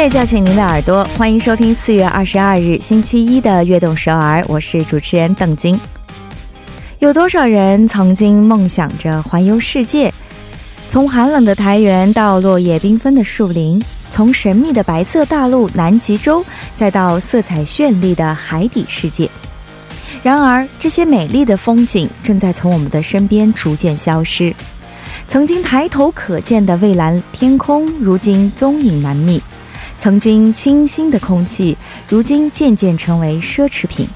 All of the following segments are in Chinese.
乐叫醒您的耳朵，欢迎收听四月二十二日星期一的《悦动首尔》，我是主持人邓晶。有多少人曾经梦想着环游世界？从寒冷的台原到落叶缤纷的树林，从神秘的白色大陆南极洲，再到色彩绚丽的海底世界。然而，这些美丽的风景正在从我们的身边逐渐消失。曾经抬头可见的蔚蓝天空，如今踪影难觅；曾经清新的空气，如今渐渐成为奢侈品。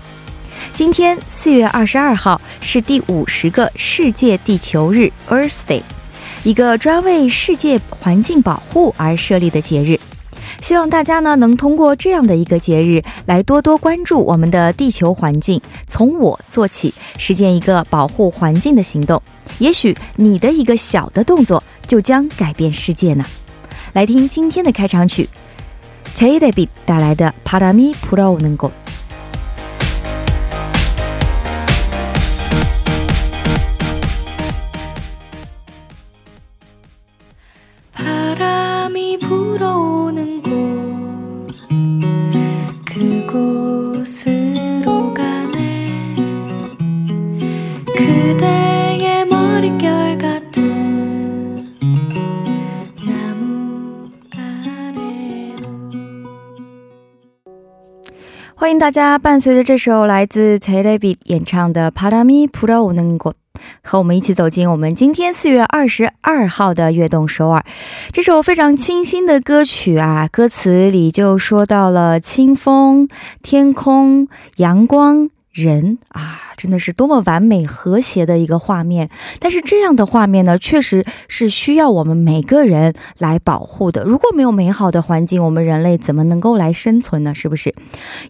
今天四月二十二号是第五十个世界地球日 （Earth Day），一个专为世界环境保护而设立的节日。希望大家呢能通过这样的一个节日来多多关注我们的地球环境，从我做起，实践一个保护环境的行动。也许你的一个小的动作就将改变世界呢。来听今天的开场曲 t a y l e 带来的《帕达米普罗能够》。바 大家伴随着这首来自 t a y l e b i 演唱的《Parame Pro Nengo》。和我们一起走进我们今天四月二十二号的悦动首尔。这首非常清新的歌曲啊，歌词里就说到了清风、天空、阳光、人啊。真的是多么完美和谐的一个画面，但是这样的画面呢，确实是需要我们每个人来保护的。如果没有美好的环境，我们人类怎么能够来生存呢？是不是？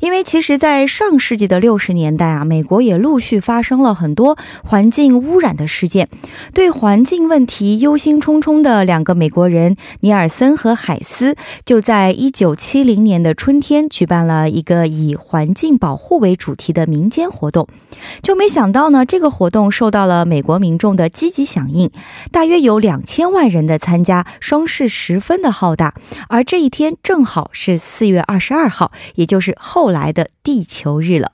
因为其实，在上世纪的六十年代啊，美国也陆续发生了很多环境污染的事件。对环境问题忧心忡忡的两个美国人尼尔森和海斯，就在一九七零年的春天举办了一个以环境保护为主题的民间活动。就没想到呢，这个活动受到了美国民众的积极响应，大约有两千万人的参加，声势十分的浩大。而这一天正好是四月二十二号，也就是后来的地球日了。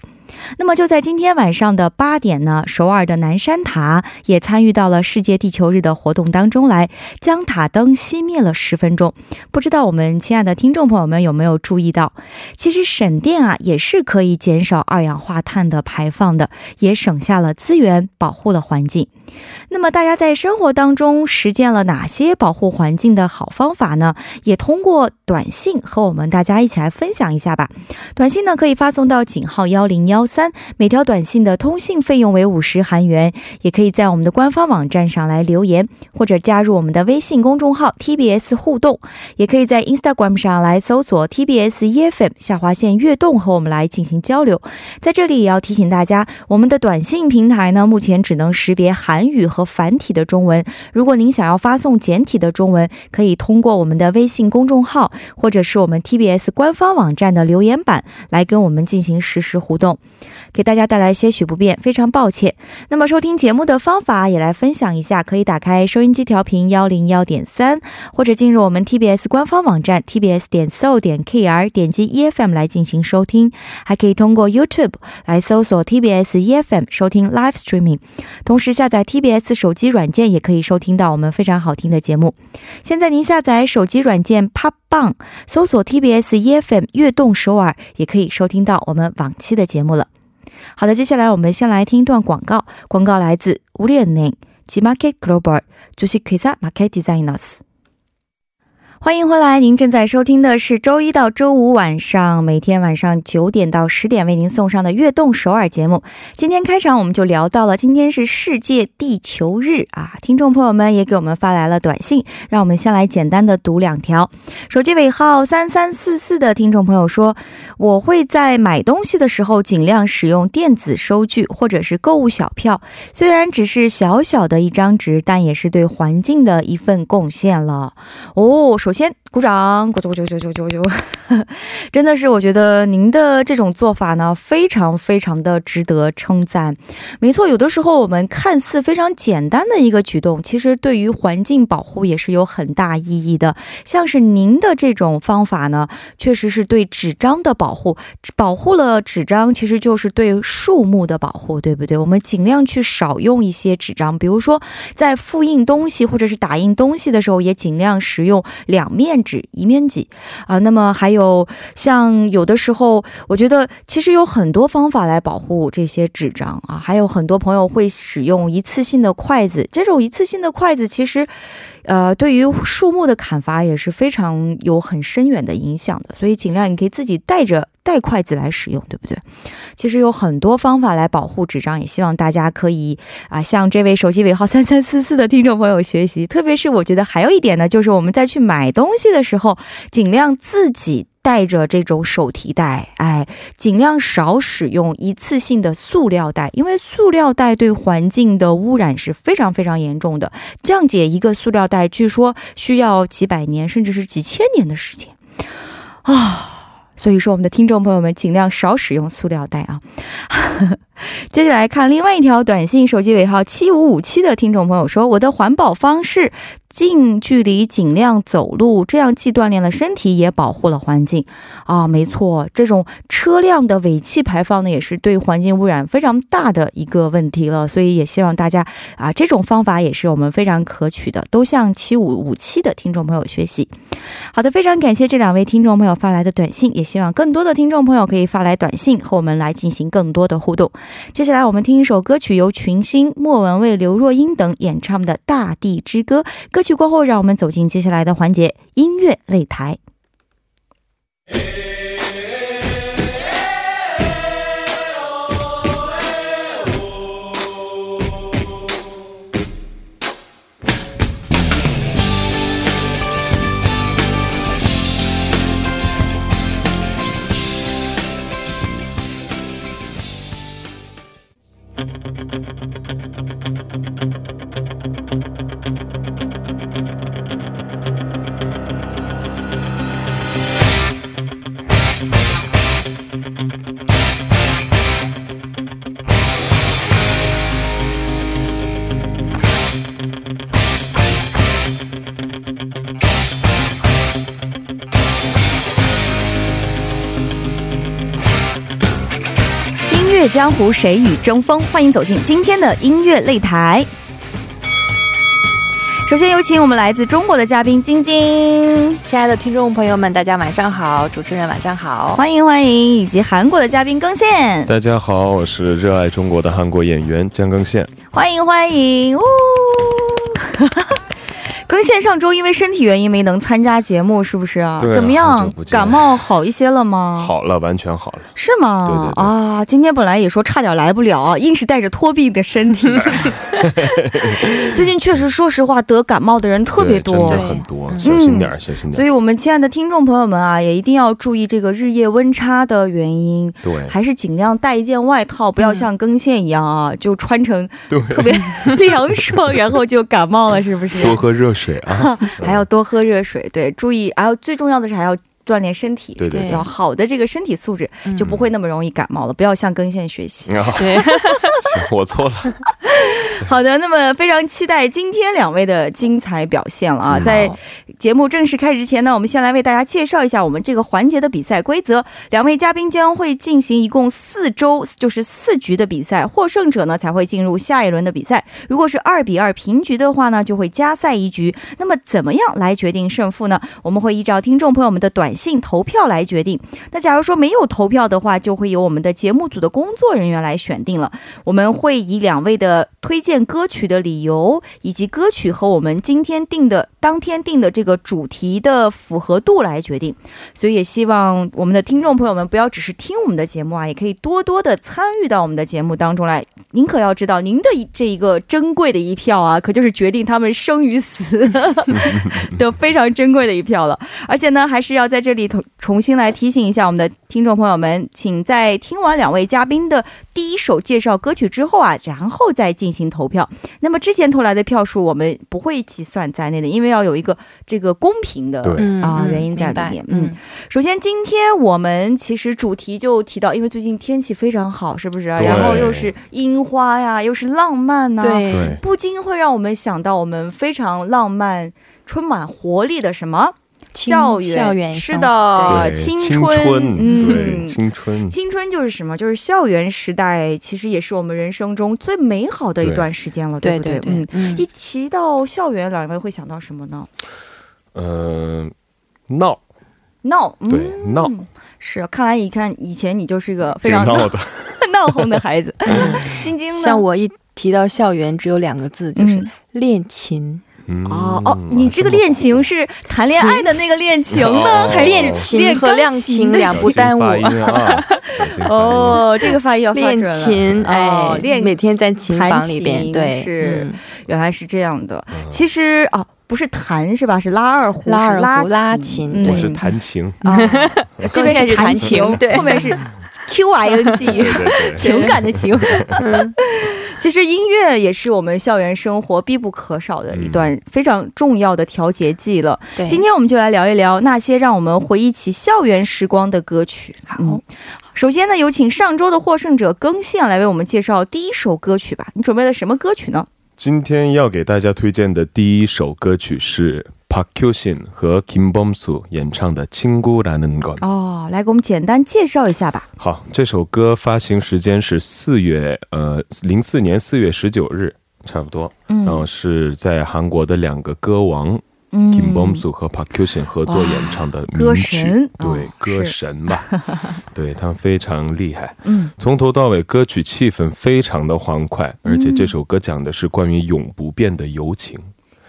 那么就在今天晚上的八点呢，首尔的南山塔也参与到了世界地球日的活动当中来，将塔灯熄灭了十分钟。不知道我们亲爱的听众朋友们有没有注意到，其实省电啊也是可以减少二氧化碳的排放的，也省下了资源，保护了环境。那么大家在生活当中实践了哪些保护环境的好方法呢？也通过短信和我们大家一起来分享一下吧。短信呢可以发送到井号幺零幺三，每条短信的通信费用为五十韩元。也可以在我们的官方网站上来留言，或者加入我们的微信公众号 TBS 互动。也可以在 Instagram 上来搜索 TBS EFM 下划线悦动和我们来进行交流。在这里也要提醒大家，我们的短信平台呢目前只能识别韩语和繁体的中文。如果您想要发送简体的中文，可以通过我们的微信公众号或者是我们 TBS 官方网站的留言板来跟我们进行实时互动。给大家带来些许不便，非常抱歉。那么收听节目的方法也来分享一下，可以打开收音机调频幺零幺点三，或者进入我们 TBS 官方网站 tbs 点 so 点 kr，点击 EFM 来进行收听。还可以通过 YouTube 来搜索 TBS EFM 收听 Live Streaming，同时下载 TBS 手机软件也可以收听到我们非常好听的节目。现在您下载手机软件 Pop 棒，搜索 TBS EFM 悦动首尔，也可以收听到我们往期的节目了。好的，接下来我们先来听一段广告。广告来自우리은행 G Market Global 주식회사 Market Designers。 欢迎回来，您正在收听的是周一到周五晚上每天晚上九点到十点为您送上的《悦动首尔》节目。今天开场我们就聊到了，今天是世界地球日啊！听众朋友们也给我们发来了短信，让我们先来简单的读两条。手机尾号三三四四的听众朋友说：“我会在买东西的时候尽量使用电子收据或者是购物小票，虽然只是小小的一张纸，但也是对环境的一份贡献了。”哦，手首先鼓掌，鼓鼓鼓鼓鼓鼓鼓，真的是我觉得您的这种做法呢，非常非常的值得称赞。没错，有的时候我们看似非常简单的一个举动，其实对于环境保护也是有很大意义的。像是您的这种方法呢，确实是对纸张的保护，保护了纸张，其实就是对树木的保护，对不对？我们尽量去少用一些纸张，比如说在复印东西或者是打印东西的时候，也尽量使用两两面纸一面挤啊。那么还有像有的时候，我觉得其实有很多方法来保护这些纸张啊。还有很多朋友会使用一次性的筷子，这种一次性的筷子其实。呃，对于树木的砍伐也是非常有很深远的影响的，所以尽量你可以自己带着带筷子来使用，对不对？其实有很多方法来保护纸张，也希望大家可以啊向这位手机尾号三三四四的听众朋友学习。特别是我觉得还有一点呢，就是我们在去买东西的时候，尽量自己。带着这种手提袋，哎，尽量少使用一次性的塑料袋，因为塑料袋对环境的污染是非常非常严重的。降解一个塑料袋，据说需要几百年，甚至是几千年的时间啊。所以说，我们的听众朋友们尽量少使用塑料袋啊。接下来看另外一条短信，手机尾号七五五七的听众朋友说：“我的环保方式。”近距离尽量走路，这样既锻炼了身体，也保护了环境。啊，没错，这种车辆的尾气排放呢，也是对环境污染非常大的一个问题了。所以也希望大家啊，这种方法也是我们非常可取的，都向七五五七的听众朋友学习。好的，非常感谢这两位听众朋友发来的短信，也希望更多的听众朋友可以发来短信和我们来进行更多的互动。接下来我们听一首歌曲，由群星、莫文蔚、刘若英等演唱的《大地之歌》。歌曲过后，让我们走进接下来的环节——音乐擂台。江湖，谁与争锋？欢迎走进今天的音乐擂台。首先有请我们来自中国的嘉宾晶晶，亲爱的听众朋友们，大家晚上好，主持人晚上好，欢迎欢迎，以及韩国的嘉宾更宪，大家好，我是热爱中国的韩国演员姜更宪，欢迎欢迎，呜。更线上周因为身体原因没能参加节目，是不是啊？怎么样？感冒好一些了吗？好了，完全好了。是吗？对对对啊！今天本来也说差点来不了，硬是带着托病的身体。最近确实，说实话，得感冒的人特别多，真的很多，小心点，小心点。所以，我们亲爱的听众朋友们啊，也一定要注意这个日夜温差的原因。对，还是尽量带一件外套，不要像更线一样啊，就穿成特别 凉爽，然后就感冒了，是不是？多喝热水啊，还要多喝热水。对，注意，还有最重要的是还要。锻炼身体，对对，要好的这个身体素质，就不会那么容易感冒了。不要向更线学习。对，我错了。好的，那么非常期待今天两位的精彩表现了啊！在节目正式开始之前呢，我们先来为大家介绍一下我们这个环节的比赛规则。两位嘉宾将会进行一共四周，就是四局的比赛，获胜者呢才会进入下一轮的比赛。如果是二比二平局的话呢，就会加赛一局。那么怎么样来决定胜负呢？我们会依照听众朋友们的短信投票来决定。那假如说没有投票的话，就会由我们的节目组的工作人员来选定了。我我们会以两位的推荐歌曲的理由，以及歌曲和我们今天定的当天定的这个主题的符合度来决定。所以也希望我们的听众朋友们不要只是听我们的节目啊，也可以多多的参与到我们的节目当中来。您可要知道，您的这一个珍贵的一票啊，可就是决定他们生与死 的非常珍贵的一票了。而且呢，还是要在这里重重新来提醒一下我们的听众朋友们，请在听完两位嘉宾的第一首介绍歌曲之后啊，然后再进行投票。那么之前投来的票数我们不会计算在内的，因为要有一个这个公平的啊原因在里面。嗯。嗯，首先，今天我们其实主题就提到，因为最近天气非常好，是不是啊？然后又是樱花呀，又是浪漫呐、对。对，不禁会让我们想到我们非常浪漫、充满活力的什么？青校园？校园是的，青青春，嗯，青春，青春就是什么？就是校园时代，其实也是我们人生中最美好的一段时间了，不对不对嗯，，嗯一提到校园，两位会想到什么呢？嗯，闹，闹，嗯、对，闹，是，看来一看以前你就是一个非常闹的，闹哄的孩子。晶晶呢？像我一提到校园，只有两个字，就是嗯练琴。嗯。哦哦，你这个恋情是谈恋爱的那个恋情呢，哦。还是练琴和亮情两不耽误哦，这个发音要发练。琴，哦哎，练每天在琴房里边，对，是嗯原来是这样的。嗯。其实哦，不是弹是吧？是拉二胡，拉是二胡拉琴，琴嗯。我是弹琴，啊，这边是弹弹琴琴，对。后面是 Q I N G。对对对，情感的情。其实音乐也是我们校园生活必不可少的一段非常重要的调节剂了。对，今天我们就来聊一聊那些让我们回忆起校园时光的歌曲。好，首先呢，有请上周的获胜者更线来为我们介绍第一首歌曲吧。你准备了什么歌曲呢？今天要给大家推荐的第一首歌曲是 Park Kyo Shin 和 Kim Bom Soo 演唱的《친구라는 건》。哦，来给我们简单介绍一下吧。好，这首歌发行时间是四月，呃，零四年四月十九日，差不多。嗯然后是在韩国的两个歌王、嗯 Kim Bom Soo 和 Park Kyo Shin 合作演唱的歌名曲，神哦对，歌是神吧，对他们非常厉害。嗯从头到尾，歌曲气氛非常的欢快，而且这首歌讲的是关于永不变的友情。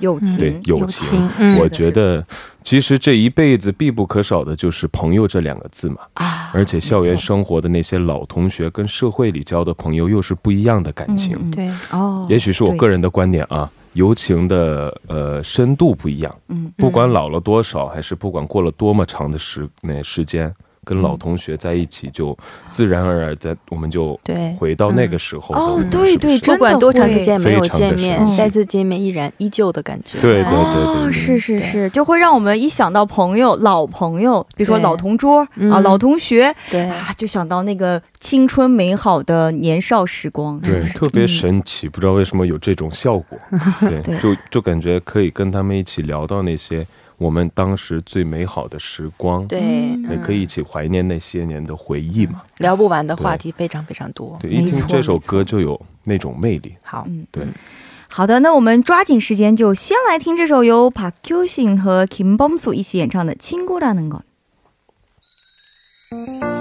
友情，对，友友情。我觉得，其实这一辈子必不可少的就是朋友这两个字嘛。啊，而且校园生活的那些老同学跟社会里交的朋友又是不一样的感情。对，哦，也许是我个人的观点啊，友情的呃深度不一样。嗯不管老了多少，还是不管过了多么长的时那时间，跟嗯。老同学在一起，就自然而然在我们就对。回到那个时候哦们。对对，不管多长时间没有见面再次见面依然依旧的感觉。对对哎对对哦，是是是，就会让我们一想到朋友、老朋友，比如说老同桌嗯。啊、老同学对，啊，就想到那个青春美好的年少时光。对，特别神奇，不知道为什么有这种效果。对，对。就就感觉可以跟他们一起聊到那些我们当时最美好的时光，对，嗯嗯也可以一起怀念那些年的回忆嘛。聊不完的话题非常非常多。对，一没错听这首没错歌就有那种魅力。好，嗯，对，好的，那我们抓紧时间，就先来听这首由 Park Kyo Shin 和 Kim Bom Soo 一起演唱的《친구라는 건》。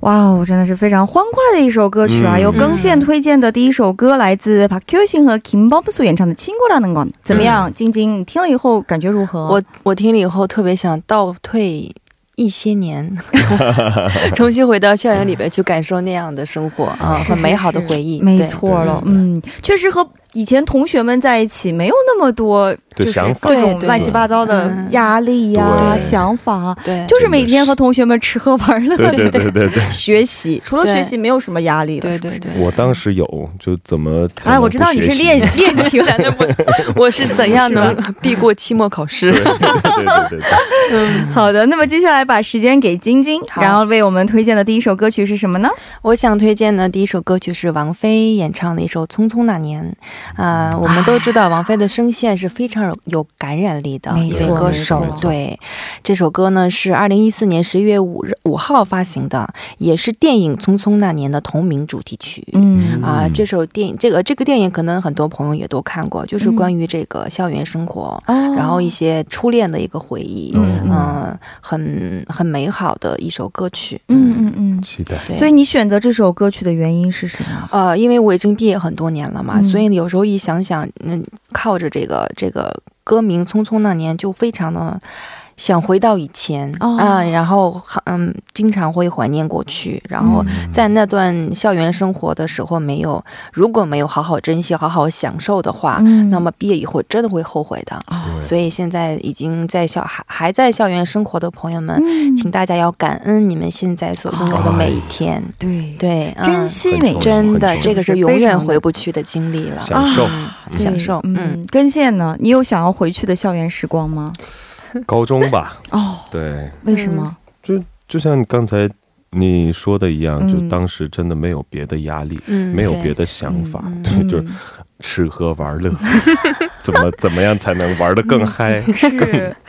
哇哦，真的是非常欢快的一首歌曲啊！嗯由更线推荐的第一首歌来自 Park Kyo Shin 和 Kim Bom Soo 演唱的《친구라는 건》，怎么样？晶晶，你听了以后感觉如何？我我听了以后特别想倒退一些年，重新回到校园里边去感受那样的生活啊，是很美好的是回忆。没对错了，对对对嗯，确实和以前同学们在一起没有那么多 就是对想法各种乱七八糟的嗯压力呀、对想法啊，对，就是每天和同学们吃喝玩乐对对对对对。学习，除了学习没有什么压力了。对对对。我当时有，就怎么才哎，我知道你是练 练琴，我是怎样能避过期末考试？对对对对对，好的，那么接下来把时间给晶晶，然后为我们推荐的第一首歌曲是什么呢？我想推荐的第一首歌曲是王菲演唱的一首《匆匆那年》啊、我们都知道王菲的声线是非常有有感染力的一位歌手。对，这首歌呢是二零一四年十一月五日五号发行的，也是电影《匆匆那年》的同名主题曲。嗯啊、嗯这首电影，这个这个电影可能很多朋友也都看过，就是嗯关于这个校园生活，哦然后一些初恋的一个回忆，嗯很很美好的一首歌曲。嗯嗯嗯。期待。所以你选择这首歌曲的原因是什么？呃，因为我已经毕业很多年了嘛，嗯所以有时候一想想，嗯，靠着这个这个歌名《匆匆那年》，就非常的想回到以前、哦。啊，然后嗯，经常会怀念过去，然后在那段校园生活的时候没有，如果没有好好珍惜、好好享受的话，嗯。那么毕业以后真的会后悔的。哦。所以现在已经在校还还在校园生活的朋友们，嗯。请大家要感恩你们现在所拥有的每一天。对。对，嗯。珍惜每很真的这个是永远回不去的经历了。享受。嗯享受，嗯，嗯，根线呢？你有想要回去的校园时光吗？高中吧，哦，对，为什么？就就像刚才你说的一样，嗯。就当时真的没有别的压力，嗯没有别的想法，嗯对，就是嗯吃喝玩乐，怎么 怎么样才能玩得更嗨，是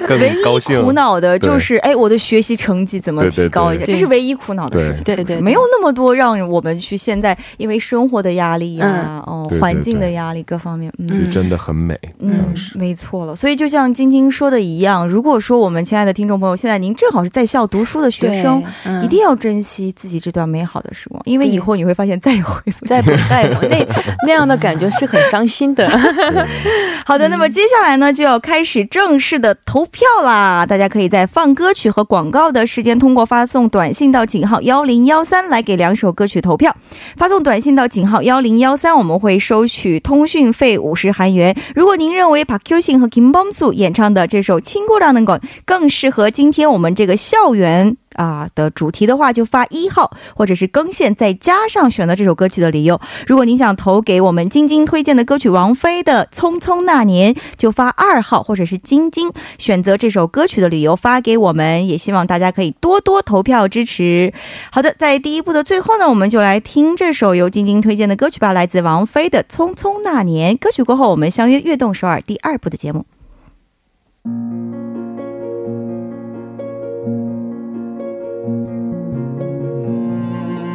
更唯一高兴？苦恼的就是，哎，我的学习成绩怎么提高一下？这是唯一苦恼的事情。对对对没有那么多让我们去现在因为生活的压力呀、哦环境的压力各方面，嗯就真的很美。嗯，没错了。所以就像晶晶说的一样，如果说我们亲爱的听众朋友，现在您正好是在校读书的学生，嗯一定要珍惜自己这段美好的时光，因为以后你会发现再也回不去。再不再不那那样的感觉是很伤心的。好的那么接下来呢就要开始正式的投票啦。大家可以在放歌曲和广告的时间通过发送短信到井号幺零幺三来给两首歌曲投票。发送短信到井号幺零幺三我们会收取通讯费五十韩元。如果您认为 parking 和 kim bongsu 演唱的这首青姑娘的梗更适合今天我们这个校园啊的主题的话，就发一号，或者是更线再加上选择这首歌曲的理由。如果您想投给我们晶晶推荐的歌曲王菲的《匆匆那年》，就发二号，或者是晶晶选择这首歌曲的理由发给我们。也希望大家可以多多投票支持。好的，在第一部的最后呢，我们就来听这首由晶晶推荐的歌曲吧，来自王菲的《匆匆那年》。歌曲过后，我们相约《悦动首尔》第二部的节目。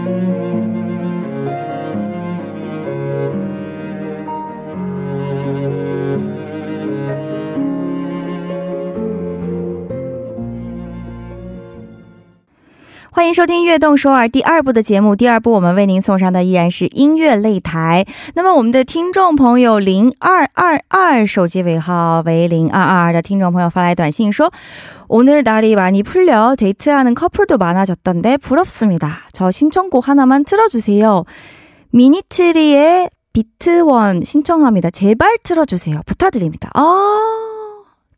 Amen. 欢迎收听《悦动首尔》第二部的节目。第二部我们为您送上的依然是音乐擂台。那么我们的听众朋友零二二二手机尾号为零二二二的听众朋友发来短信说：“오늘날이많이풀려데이트하는커플도많아졌던데부럽습니다. 저 신청곡 하나만 틀어주세요. 미니트리의 비트원 신청합니다. 제발 틀어주세요. 부탁드립니다. 아.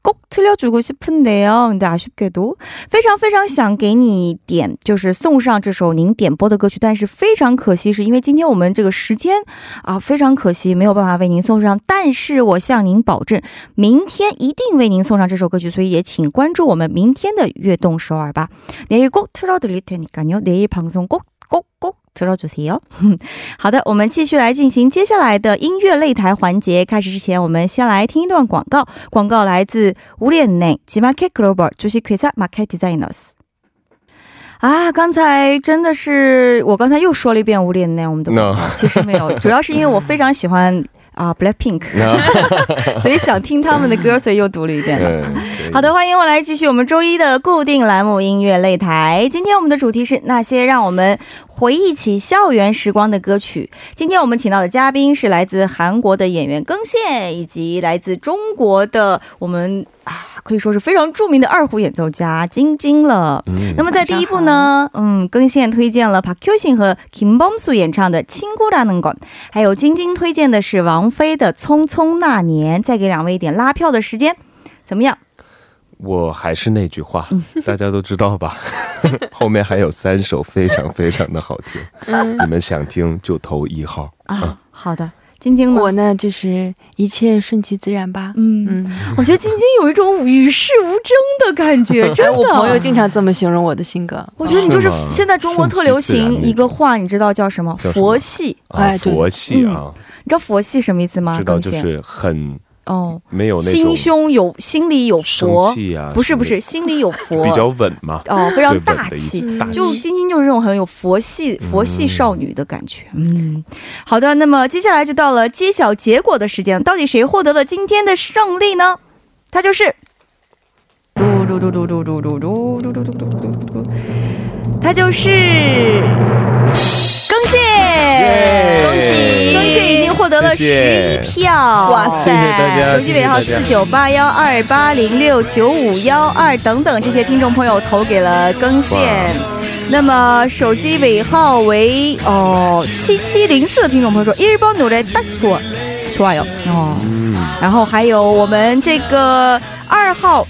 꼭 틀려주고 싶은데요. 근데 아쉽게도 非常非常想给你点，就是送上这首您点播的歌曲，但是非常可惜，是因为今天我们这个时间啊，非常可惜没有办法为您送上。但是我向您保证，明天一定为您送上这首歌曲，所以也请关注我们明天的悦动首尔吧。내일꼭틀어드릴테니까요내일방송꼭꼭꼭 들어주세요. 好的，我们继续来进行接下来的音乐擂台环节。开始之前，我们先来听一段广告。广告来自우리은행 Gmarket Global 주식회사 Market Designers。啊，刚才真的是我刚才又说了一遍无脸呢，我们的广告 No 其实没有，主要是因为我非常喜欢 啊 Blackpink，所以想听他们的歌，所以又读了一遍。嗯，好的，欢迎我来继续我们周一的固定栏目音乐擂台。今天我们的主题是那些让我们回忆起校园时光的歌曲。今天我们请到的嘉宾是来自韩国的演员更宪，以及来自中国的我们啊，可以说是非常著名的二胡演奏家晶晶了、嗯。那么在第一部呢，嗯，更线推荐了 Park Hyun 和 Kim Bom Su 演唱的《亲姑娘能管》，还有晶晶推荐的是王菲的《匆匆那年》。再给两位一点拉票的时间，怎么样？我还是那句话，大家都知道吧？后面还有三首非常非常的好听，你们想听就投一号啊、好的。晶晶呢？我呢，就是一切顺其自然吧。嗯，嗯，我觉得晶晶有一种与世无争的感觉，真哎，的。我朋友经常这么形容我的性格。我觉得你就是现在中国特流行一个话，你知道叫什么？佛系。啊，哎对佛系啊，你知道佛系什么意思吗？知道就是很哦，没有那种心胸有心里有佛，啊，不是不是，心里有佛，比较稳嘛，哦，非常大气。大就气晶晶就是这种很有佛系、佛系少女的感觉。嗯，好的，那么接下来就到了揭晓结果的时间，到底谁获得了今天的胜利呢？他就是，嘟嘟嘟嘟嘟嘟嘟嘟嘟嘟嘟嘟嘟嘟嘟，他就是耶恭喜更宪已经获得 得了十谢一票，哇塞谢谢大家，手机尾号谢谢大家四九八幺二八零六九五幺二等等这些听众朋友投给了更线。那么手机尾号为哦七七零四的听众朋友说，一번노래딱좋아좋아요哦。嗯，然后还有我们这个二号，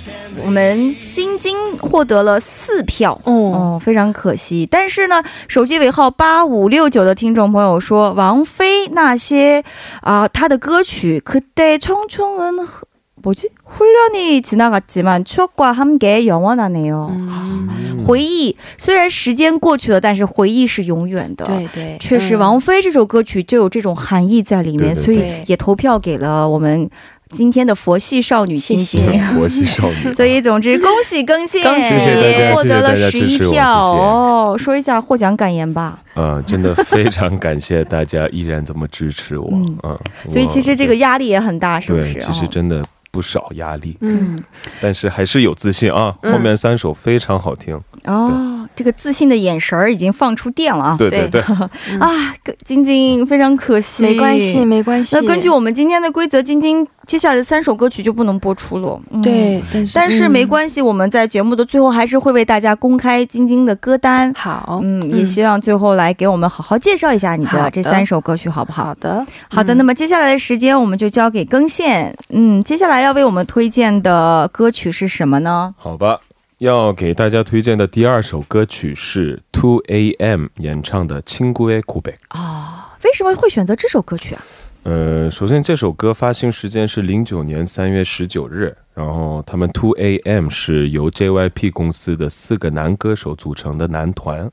我们晶晶获得了四票。哦，哦，非常可惜。但是呢，手机尾号八五六九的听众朋友说，王菲那些啊、她的歌曲그때청춘은뭐지훈련이지나갔지만추억과함께영원하네요。 嗯，回忆虽然时间过去了，但是回忆是永远的。。对对，确实，嗯王菲这首歌曲就有这种含义在里面，对对所以对也投票给了我们 今天的佛系少女晶晶。谢谢 佛系少女，所以，总之，恭喜更 新，恭喜谢谢大家获得了十一谢谢大家支持我票谢谢哦。说一下获奖感言吧。啊，真的非常感谢大家依然这么支持我，嗯嗯，所以其实这个压力也很大，是不是？对，其实哦真的不少压力，嗯，但是还是有自信啊。嗯后面三首非常好听，哦，这个自信的眼神儿已经放出电了啊！对对对，啊，晶晶非常可惜，没关系，。没关系。那根据我们今天的规则，晶晶接下来的三首歌曲就不能播出了。嗯、。对，但是但是嗯没关系，我们在节目的最后还是会为大家公开晶晶的歌单。好，嗯，也希望最后来给我们好好介绍一下你好的的这三首歌曲，好不好？好的，好的，嗯那么接下来的时间我们就交给更线。嗯，接下来要为我们推荐的歌曲是什么呢？好吧。要给大家推荐的第二首歌曲是 two am 演唱的情归苦北啊为什么会选择这首歌曲啊？呃首先这首歌发行时间是零九年三月十九日然后他们 two am 是由 jyp 公司的四个男歌手组成的男团。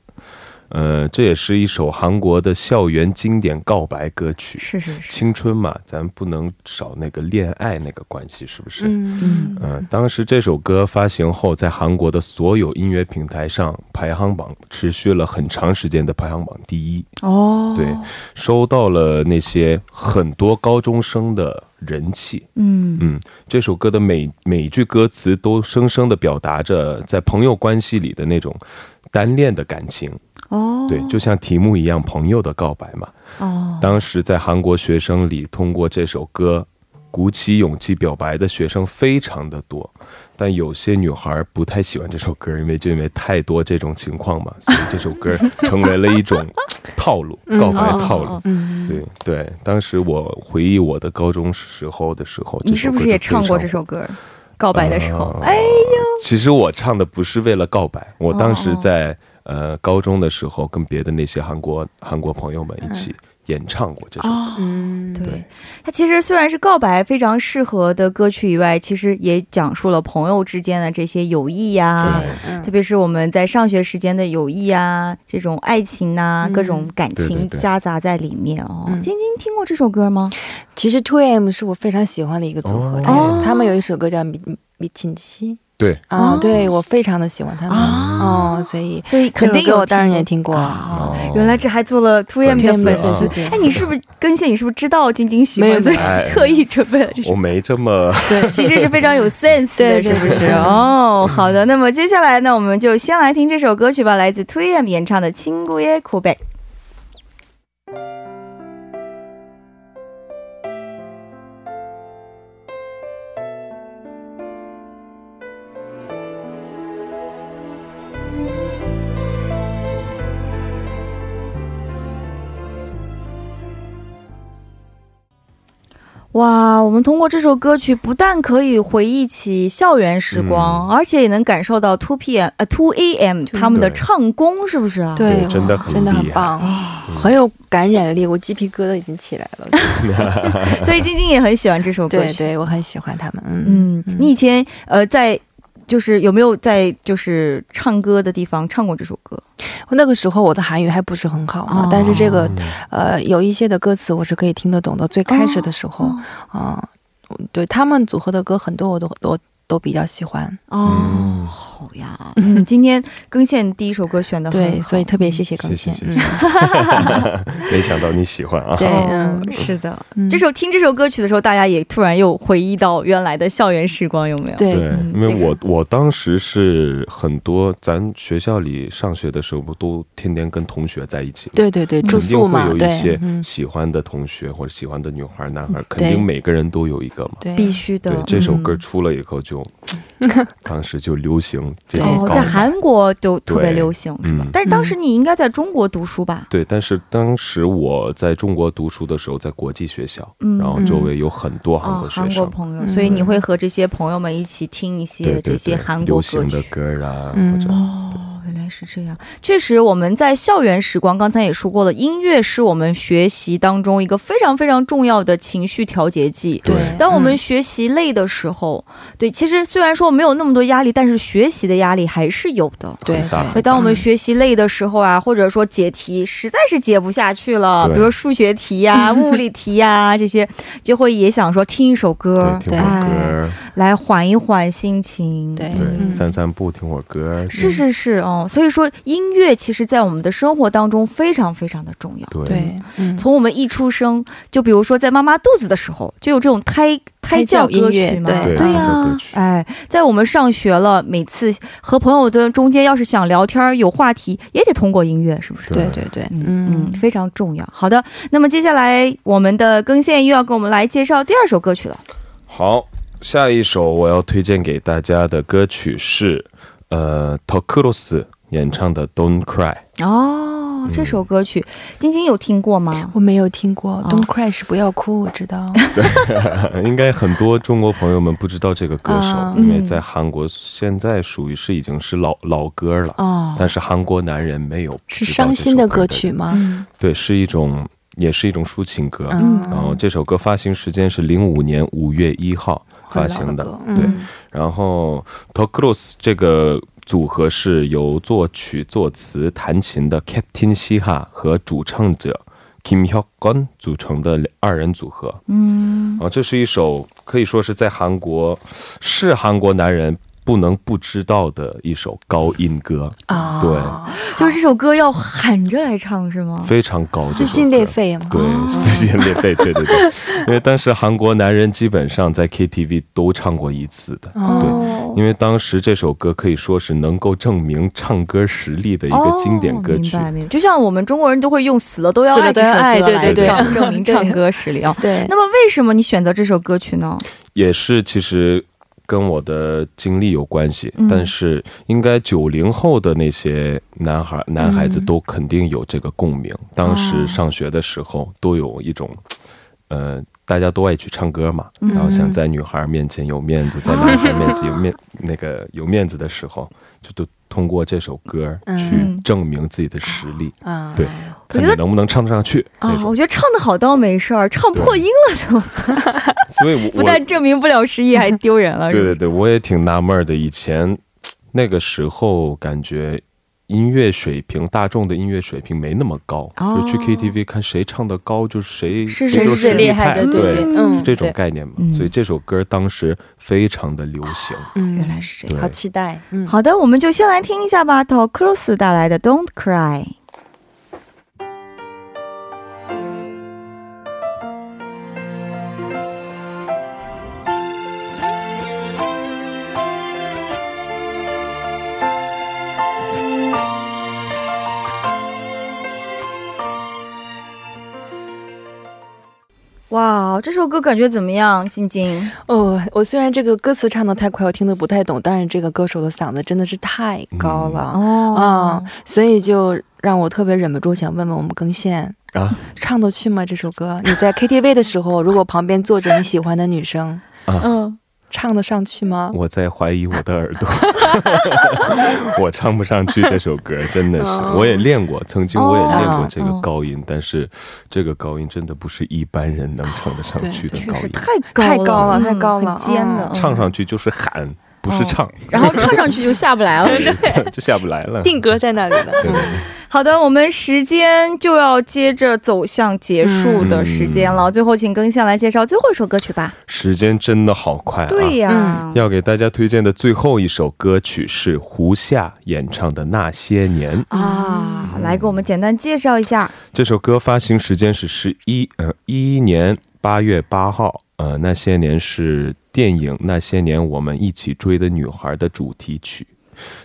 呃，这也是一首韩国的校园经典告白歌曲。是是是，青春嘛，咱不能少那个恋爱那个关系，是不是？嗯嗯、当时这首歌发行后，在韩国的所有音乐平台上排行榜持续了很长时间的排行榜第一，哦，对，收到了那些很多高中生的人气。嗯嗯，这首歌的每每一句歌词都生生的表达着在朋友关系里的那种单恋的感情。哦，对，就像题目一样，朋友的告白嘛。哦，当时在韩国学生里，通过这首歌鼓起勇气表白的学生非常的多，但有些女孩不太喜欢这首歌，因为就因为太多这种情况嘛，所以这首歌成为了一种套路，告白套路。哦嗯，所以，对，当时我回忆我的高中时候的时候，你是不是也唱过这首歌？告白的时候，呃哎，其实我唱的不是为了告白，我当时哦在、呃高中的时候，跟别的那些韩国韩国朋友们一起演唱过这首歌。哦，嗯，对，它其实虽然是告白非常适合的歌曲以外，其实也讲述了朋友之间的这些友谊呀、特别是我们在上学时间的友谊啊，这种爱情呐、嗯。各种感情夹杂在里面哦。嗯。晶晶听过这首歌吗？其实 Two M 是我非常喜欢的一个组合，哦。他们有一首歌叫《米米亲西》对，啊，哦对我非常的喜欢他们啊哦，所以所以肯定有当然也听听过。啊。哦原来这还做了 Two M 的粉丝粉丝啊，哎，你是不是更新？你是不是知道晶晶喜没有欢，所以哎特意准备了这首我没这么对，其实是非常有 sense 的，是不是？哦，好的。那么接下来呢，我们就先来听这首歌曲吧，来自 Two M 演唱的《亲姑爷哭北》。哇，我们通过这首歌曲，不但可以回忆起校园时光，而且也能感受到 Two PM 呃 Two AM 他们的唱功，是不是啊？对对，真的很真的很棒，很有感染力，我鸡皮疙瘩已经起来了。所以晶晶也很喜欢这首歌曲。对对，我很喜欢他们。嗯，嗯，你以前呃在就是有没有在就是唱歌的地方唱过这首歌？那个时候我的韩语还不是很好呢，哦但是这个呃有一些的歌词我是可以听得懂的。最开始的时候哦啊、对他们组合的歌很多我都我都比较喜欢。哦，嗯。好呀，嗯，今天更线第一首歌选的对，所以特别谢谢更线谢新。谢谢。嗯，没想到你喜欢啊。对是的，嗯。这首听这首歌曲的时候，大家也突然又回忆到原来的校园时光，有没有？对。对，因为我我当时是很多咱学校里上学的时候，不都天天跟同学在一起？对对对，住肯定会宿嘛，对有一些，嗯，喜欢的同学或者喜欢的女孩、男孩，肯定每个人都有一个嘛。对，必须的。对，。这首歌嗯出了以后就，当时就流行这种哦，高在韩国就特别流行，是吧嗯？但是当时你应该在中国读书吧？对，但是当时我在中国读书的时候，在国际学校，嗯然后周围有很多韩国学生，国朋友，嗯所以你会和这些朋友们一起听一些这些，韩国歌流行的。歌啊，嗯或者哦，原来是这样。确实，我们在校园时光，刚才也说过了，音乐是我们学习当中一个非常非常重要的情绪调节剂。对，当我们嗯学习累的时候，对，其实虽然说没有那么多压力，但是学习的压力还是有的。对。对当我们学习累的时候啊，或者说解题实在是解不下去了，比如数学题呀、物理题呀、这些，就会也想说听一首歌对，听会歌，来缓一缓心情。对。对，嗯。散散步，听会儿歌，是是是，哦，所以说音乐其实在我们的生活当中非常非常的重要。对从我们一出生，就比如说在妈妈肚子的时候，就有这种胎胎教歌曲嘛，对呀、哎，在我们上学了，每次和朋友的中间要是想聊天有话题，也得通过音乐，是不是？对对对，嗯嗯嗯，非常重要。好的，那么接下来我们的更线又要给我们来介绍第二首歌曲了。好，下一首我要推荐给大家的歌曲是呃 t o k u r o s 演唱的《Don't Cry》。哦，这首歌曲，晶晶有听过吗？我没有听过哦，Don't cry 是不要哭，我知道。应该很多中国朋友们不知道这个歌手，啊因为在韩国现在属于是已经是老老歌了。哦，但是韩国男人没有是伤心的歌歌曲吗？嗯对，是一种，也是一种抒情歌。嗯然后这首歌发行时间是零五年五月一号发行的，歌对。嗯然后 t o k r o s 这个组合是由作曲、作词、弹琴的 Captain 西哈和主唱者 Kim Hyuk Gun 组成的二人组合。嗯，啊，这是一首可以说是在韩国是韩国男人不能不知道的一首高音歌，啊，对就是这首歌要喊着来唱是吗？非常高，撕心裂。肺嘛。对，哦撕心裂肺，对对对，因为当时韩国男人基本上在 KTV 都唱过一次的，哦，因为当时这首歌可以说是能够证明唱歌实力的一个经典歌曲。哦、明白明白。就像我们中国人都会用“死了都要爱”这首歌来对对证 证明唱歌实力啊。对，那么为什么你选择这首歌曲呢？也是其实跟我的经历有关系，嗯。但是应该九零后的那些男孩男孩子嗯都肯定有这个共鸣。当哦时上学的时候都有一种，呃，大家都爱去唱歌嘛，嗯。然后想在女孩面前有面子，在男孩面前有面 那个有面子的时候，就都通过这首歌嗯去证明自己的实力，啊，对看你能不能唱得上去啊，我觉得唱的好倒没事儿，唱破音了怎么办？所以 我不但证明不了实力，还丢人了。对对对，我也挺纳闷的。以前那个时候感觉音乐水平，大众的音乐水平没那么高，哦就去 KTV 看谁唱的高，就是谁是谁是最厉害的，对对，嗯嗯，是这种，概念嘛。嗯所以这首歌当时非常的流行。嗯，原来是这样。好期待，嗯，好的，我们就先来听一下吧。，Tom Cruise 带来的《Don't Cry》。哇，这首歌感觉怎么样，晶晶？哦，我虽然这个歌词唱的太快，我听得不太懂，但是这个歌手的嗓子真的是太高了。哦啊，所以就让我特别忍不住想问问我们更线啊，唱得去吗？这首歌你在 KTV 的时候，如果旁边坐着你喜欢的女生，嗯，唱得上去吗？我在怀疑我的耳朵，我唱不上去这首歌，真的是。哦我也练过，曾经我也练过哦这个高音，但是这个高音真的不是一般人能唱得上去的高音。太高了，太高了嗯太高了很尖的，唱上去就是喊，不是唱，然后唱上去就下不来了。对 就下不来了。定格在那里了。对对对好好的，我们时间就要接着走向结束的时间了。最后，请更新来介绍最后一首歌曲吧。时间真的好快啊！对呀、要给大家推荐的最后一首歌曲是胡夏演唱的《那些年》。啊，来给我们简单介绍一下。这首歌发行时间是十一呃一一年八月八号。呃，那些年是电影《那些年我们一起追的女孩》的主题曲。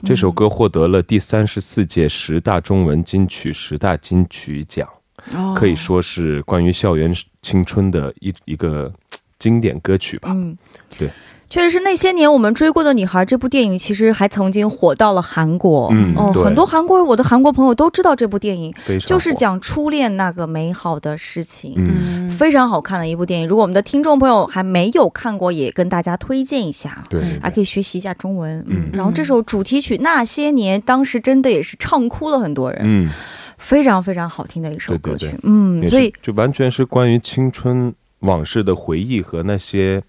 这首歌获得了第三十四届十大中文金曲十大金曲奖，哦可以说是关于校园青春的一一个经典歌曲吧。嗯，对。确实是那些年我们追过的女孩这部电影，其实还曾经火到了韩国。哦，嗯对很多韩国我的韩国朋友都知道这部电影，就是讲初恋那个美好的事情。嗯，非常好看的一部电影，如果我们的听众朋友还没有看过，也跟大家推荐一下。对，还可以学习一下中文，嗯，嗯然后这首主题曲《那些年》，当时真的也是唱哭了很多人，嗯，非常非常好听的一首歌曲，对对对嗯，所以就完全是关于青春往事的回忆和那些嘖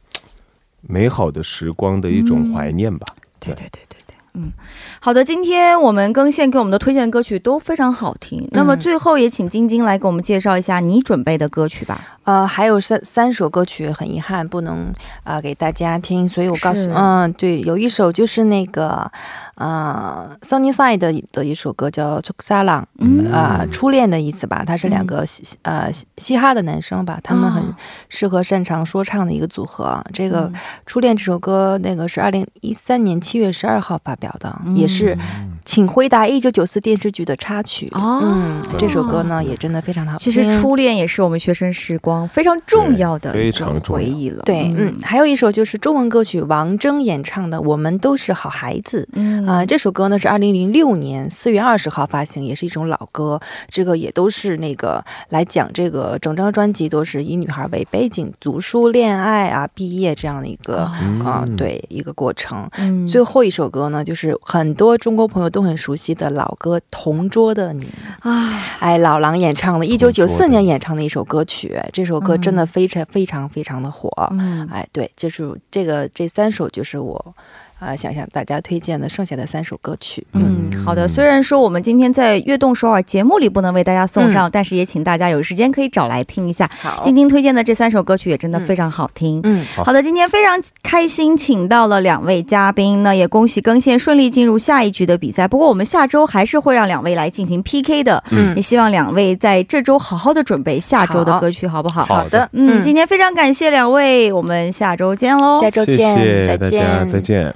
美好的时光的一种怀念吧。对对。对对对，嗯，好的，今天我们更新给我们的推荐歌曲都非常好听，那么最后也请晶晶来给我们介绍一下你准备的歌曲吧。呃，还有三三首歌曲，很遗憾不能啊、呃给大家听，所以我告诉是，嗯，对，有一首就是那个啊，Sunny Side 的一首歌叫《c h o k s a l a n g，初恋的意思吧。他是两个嘻、呃嘻哈的男生吧，他们很适合擅长说唱的一个组合。这个《初恋》这首歌，那个是二零一三年七月十二号发表的、也是请回答一九九四》电视剧的插曲。哦嗯，这首歌呢也真的非常的好听。其实初恋也是我们学生时光非常重要的一种非常回忆了。对，嗯，还有一首就是中文歌曲王铮演唱的《我们都是好孩子》。嗯啊、这首歌呢是二零零六年四月二十号发行，也是一种老歌。这个也都是那个来讲这个整张专辑都是以女孩为背景，读书、恋爱啊、毕业这样的一个啊、嗯对一个过程。嗯最后一首歌呢，就是很多中国朋友都很熟悉的老歌《同桌的你》。唉，哎，老狼演唱的，一九九四年演唱的一首歌曲，这首歌真的非常非常非常的火。嗯哎，对，就是这个这三首就是我，呃，想向大家推荐的剩下的三首歌曲。嗯，好的。虽然说我们今天在悦动首尔节目里不能为大家送上，但是也请大家有时间可以找来听一下。好晶晶推荐的这三首歌曲也真的非常好听。嗯，好好的，今天非常开心，请到了两位嘉宾，那也恭喜更线顺利进入下一局的比赛。不过我们下周还是会让两位来进行 PK 的，嗯也希望两位在这周好好的准备下周的歌曲，好不好？好好的，嗯，今天非常感谢两位，我们下周见喽。谢下周见，再谢大家，见，再见。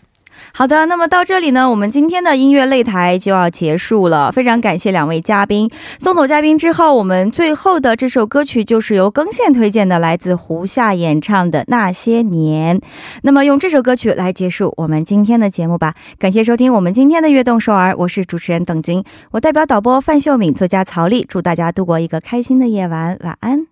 好的，那么到这里呢，我们今天的音乐擂台就要结束了。非常感谢两位嘉宾，送走嘉宾之后，我们最后的这首歌曲就是由更线推荐的《来自胡夏演唱的那些年》。那么用这首歌曲来结束我们今天的节目吧。感谢收听我们今天的《悦动少儿》，我是主持人邓晶，我代表导播范秀敏、作家曹丽，祝大家度过一个开心的夜晚。晚安。